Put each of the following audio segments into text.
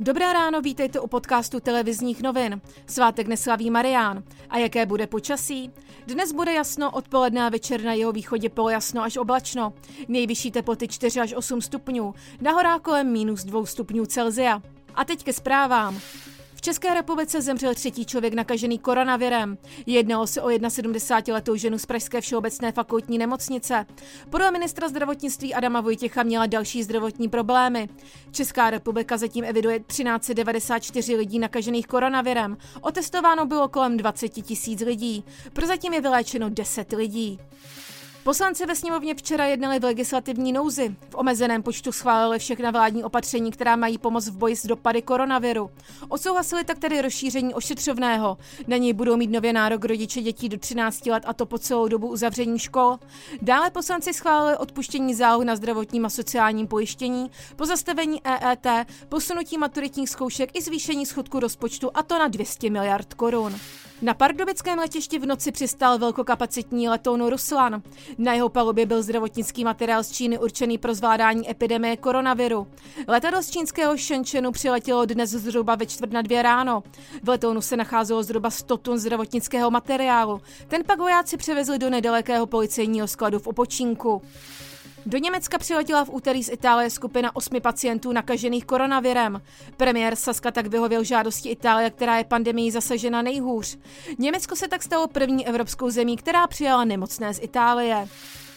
Dobré ráno, vítejte u podcastu televizních novin. Svátek neslaví Marián. A jaké bude počasí? Dnes bude jasno, odpoledne a večer na jeho východě polojasno až oblačno. Nejvyšší teploty 4 až 8 stupňů, na horách kolem minus 2 stupňů Celzia. A teď ke zprávám. České republice zemřel třetí člověk nakažený koronavirem. Jednalo se o 71-letou ženu z Pražské všeobecné fakultní nemocnice. Podle ministra zdravotnictví Adama Vojtěcha měla další zdravotní problémy. Česká republika zatím eviduje 1394 lidí nakažených koronavirem. Otestováno bylo kolem 20 tisíc lidí. Prozatím je vyléčeno 10 lidí. Poslanci ve sněmovně včera jednali v legislativní nouzi. V omezeném počtu schválili všechna vládní opatření, která mají pomoct v boji s dopady koronaviru. Odsouhlasili tak tedy rozšíření ošetřovného. Na něj budou mít nově nárok rodiče dětí do 13 let a to po celou dobu uzavření škol. Dále poslanci schválili odpuštění záloh na zdravotním a sociálním pojištění, pozastavení EET, posunutí maturitních zkoušek i zvýšení schodku rozpočtu a to na 200 miliard korun. Na pardubickém letišti v noci přistál velkokapacitní letoun Ruslan. Na jeho palubě byl zdravotnický materiál z Číny určený pro zvládání epidemie koronaviru. Letadlo z čínského Shenzhenu přiletělo dnes zhruba ve čtvrt na dvě ráno. V letounu se nacházelo zhruba 100 tun zdravotnického materiálu. Ten pak vojáci převezli do nedalekého policejního skladu v Opočínku. Do Německa přiletěla v úterý z Itálie skupina osmi pacientů nakažených koronavirem. Premiér Saska tak vyhověl žádosti Itálie, která je pandemii zasažena nejhůř. Německo se tak stalo první evropskou zemí, která přijala nemocné z Itálie.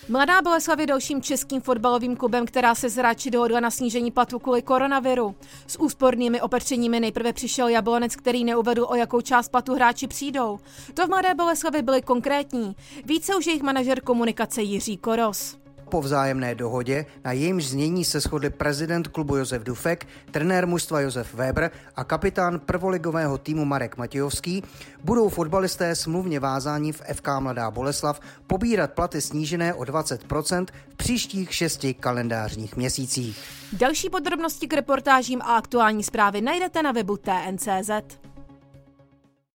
Mladá Boleslav je dalším českým fotbalovým klubem, která se z hráči dohodla na snížení platu kvůli koronaviru. S úspornými opatřeními nejprve přišel Jablonec, který neuvedl, o jakou část platu hráči přijdou. To v Mladé Boleslavi byly konkrétní. Více už jejich manažer komunikace Jiří Koros. Po vzájemné dohodě, na jejímž znění se shodli prezident klubu Josef Dufek, trenér mužstva Josef Weber a kapitán prvoligového týmu Marek Matějovský, budou fotbalisté smluvně vázáni v FK Mladá Boleslav pobírat platy snížené o 20% v příštích šesti kalendářních měsících. Další podrobnosti k reportážím a aktuální zprávy najdete na webu TNCZ.